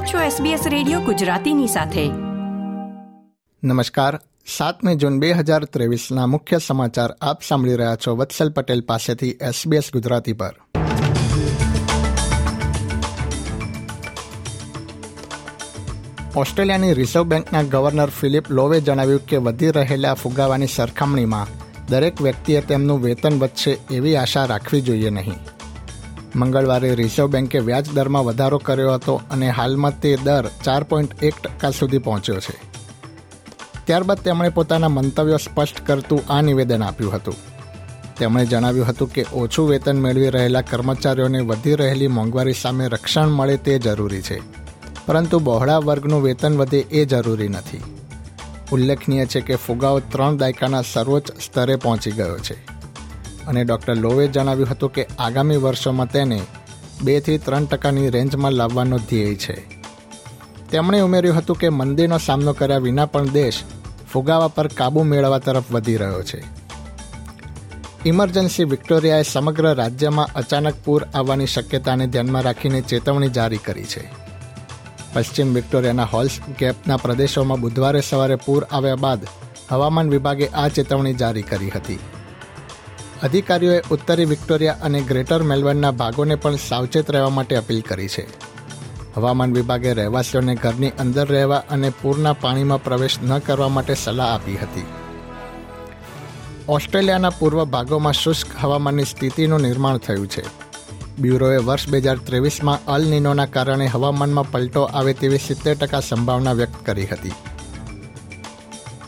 આપ છો SBS radio ગુજરાતીની સાથે. નમસ્કાર. સાતમી જૂન બે હજાર ત્રેવીસના મુખ્ય સમાચાર આપ સાંભળી રહ્યા છો વત્સલ પટેલ પાસેથી SBS ગુજરાતી પર. ઓસ્ટ્રેલિયાની રિઝર્વ બેંકના ગવર્નર ફિલિપ લોવે જણાવ્યું કે વધી રહેલા ફુગાવાની સરખામણીમાં દરેક વ્યક્તિએ તેમનું વેતન વધશે એવી આશા રાખવી જોઈએ નહીં. મંગળવારે રિઝર્વ બેન્કે વ્યાજ દરમાં વધારો કર્યો હતો અને હાલમાં તે દર ચાર પોઈન્ટ એક ટકા સુધી પહોંચ્યો છે. ત્યારબાદ તેમણે પોતાના મંતવ્યો સ્પષ્ટ કરતું આ નિવેદન આપ્યું હતું. તેમણે જણાવ્યું હતું કે ઓછું વેતન મેળવી રહેલા કર્મચારીઓને વધી રહેલી મોંઘવારી સામે રક્ષણ મળે તે જરૂરી છે. પરંતુ બહોળા વર્ગનું વેતન વધે એ જરૂરી નથી. ઉલ્લેખનીય છે કે ફુગાવો ત્રણ દાયકાના સર્વોચ્ચ સ્તરે પહોંચી ગયો છે. અને ડૉક્ટર લોવે જણાવ્યું હતું કે આગામી વર્ષોમાં તેને બેથી ત્રણ ટકાની રેન્જમાં લાવવાનો ધ્યેય છે. તેમણે ઉમેર્યું હતું કે મંદીનો સામનો કર્યા વિના પણ દેશ ફુગાવા પર કાબૂ મેળવવા તરફ વધી રહ્યો છે. ઇમરજન્સી વિક્ટોરિયાએ સમગ્ર રાજ્યમાં અચાનક પૂર આવવાની શક્યતાને ધ્યાનમાં રાખીને ચેતવણી જારી કરી છે. પશ્ચિમ વિક્ટોરિયાના હોલ્સ ગેપના પ્રદેશોમાં બુધવારે સવારે પૂર આવ્યા બાદ હવામાન વિભાગે આ ચેતવણી જારી કરી હતી. અધિકારીઓએ ઉત્તરી વિક્ટોરિયા અને ગ્રેટર મેલબર્નના ભાગોને પણ સાવચેત રહેવા માટે અપીલ કરી છે. હવામાન વિભાગે રહેવાસીઓને ઘરની અંદર રહેવા અને પૂરના પાણીમાં પ્રવેશ ન કરવા માટે સલાહ આપી હતી. ઓસ્ટ્રેલિયાના પૂર્વ ભાગોમાં શુષ્ક હવામાનની સ્થિતિનું નિર્માણ થયું છે. બ્યુરોએ વર્ષ બે હજાર ત્રેવીસમાં અલ નિનોના કારણે હવામાનમાં પલટો આવે તેવી સિત્તેર ટકા સંભાવના વ્યક્ત કરી હતી.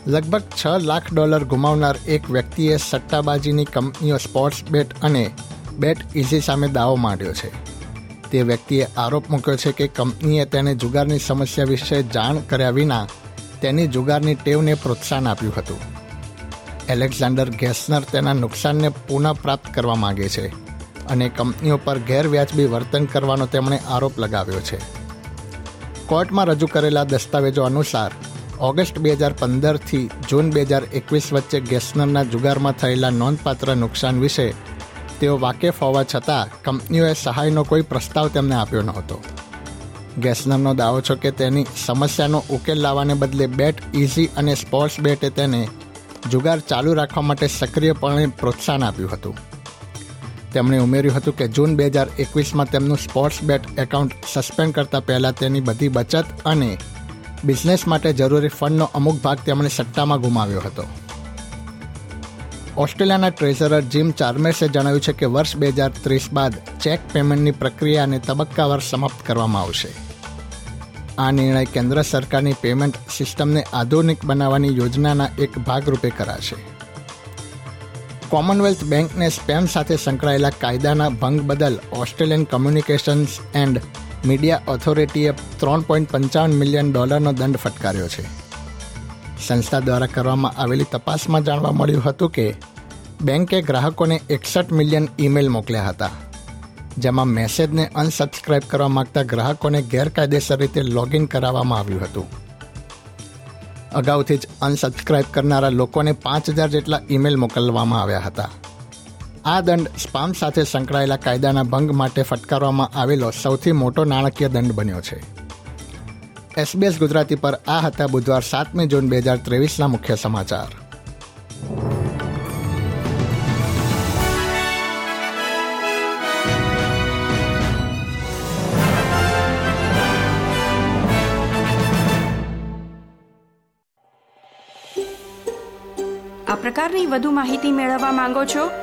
લગભગ છ લાખ ડોલર ગુમાવનાર એક વ્યક્તિએ સટ્ટાબાજીની કંપનીઓ સ્પોર્ટ્સ બેટ અને બેટ ઇઝી સામે દાવો માંડ્યો છે. તે વ્યક્તિએ આરોપ મૂક્યો છે કે કંપનીએ તેને જુગારની સમસ્યા વિશે જાણ કર્યા વિના તેની જુગારની ટેવને પ્રોત્સાહન આપ્યું હતું. એલેક્ઝાન્ડર ગેસનર તેના નુકસાનને પુનઃપ્રાપ્ત કરવા માગે છે અને કંપનીઓ પર ગેરવ્યાજબી વર્તન કરવાનો તેમણે આરોપ લગાવ્યો છે. કોર્ટમાં રજૂ કરેલા દસ્તાવેજો અનુસાર ઓગસ્ટ બે હજાર પંદરથી જૂન બે હજાર એકવીસ વચ્ચે ગેસનરના જુગારમાં થયેલા નોંધપાત્ર નુકસાન વિશે તેઓ વાકેફ હોવા છતાં કંપનીઓએ સહાયનો કોઈ પ્રસ્તાવ તેમને આપ્યો નહોતો. ગેસનરનો દાવો છે કે તેની સમસ્યાનો ઉકેલ લાવવાને બદલે બેટ ઇઝી અને સ્પોર્ટ્સ બેટે તેને જુગાર ચાલુ રાખવા માટે સક્રિયપણે પ્રોત્સાહન આપ્યું હતું. તેમણે ઉમેર્યું હતું કે જૂન બે હજાર એકવીસમાં તેમનું સ્પોર્ટ્સ બેટ એકાઉન્ટ સસ્પેન્ડ કરતા પહેલાં તેની બધી બચત અને બિઝનેસ માટે જરૂરી ફંડનો અમુક ભાગ તેમણે સટ્ટામાં ગુમાવ્યો હતો. ઓસ્ટ્રેલિયાના ટ્રેઝરર જીમ ચાર્મેર્સે જણાવ્યું છે કે વર્ષ બે હજાર ત્રીસ બાદ ચેક પેમેન્ટની પ્રક્રિયાને તબક્કાવાર સમાપ્ત કરવામાં આવશે. આ નિર્ણય કેન્દ્ર સરકારની પેમેન્ટ સિસ્ટમને આધુનિક બનાવવાની યોજનાના એક ભાગરૂપે કરાશે. કોમનવેલ્થ બેંકને સ્પેમ સાથે સંકળાયેલા કાયદાના ભંગ બદલ ઓસ્ટ્રેલિયન કમ્યુનિકેશન્સ એન્ડ મીડિયા ઓથોરિટીએ ત્રણ પોઈન્ટ પંચાવન મિલિયન ડોલરનો દંડ ફટકાર્યો છે. સંસ્થા દ્વારા કરવામાં આવેલી તપાસમાં જાણવા મળ્યું હતું કે બેંકે ગ્રાહકોને એકસઠ મિલિયન ઈમેલ મોકલ્યા હતા, જેમાં મેસેજને અનસબસ્ક્રાઇબ કરવા માંગતા ગ્રાહકોને ગેરકાયદેસર રીતે લોગિન કરાવવામાં આવ્યું હતું. અગાઉથી જ અનસબસ્ક્રાઇબ કરનારા લોકોને પાંચ હજાર જેટલા ઈમેલ મોકલવામાં આવ્યા હતા. આ દંડ સ્પામ સાથે સંકળાયેલા કાયદાના ભંગ માટે ફટકારવામાં આવેલો સૌથી મોટો નાણાકીય દંડ બન્યો છે. એસબીએસ ગુજરાતી પર આ હતા બુધવાર સાતમી જૂન બે હજાર ત્રેવીસના મુખ્ય સમાચાર. આ પ્રકારની વધુ માહિતી મેળવવા માંગો છો?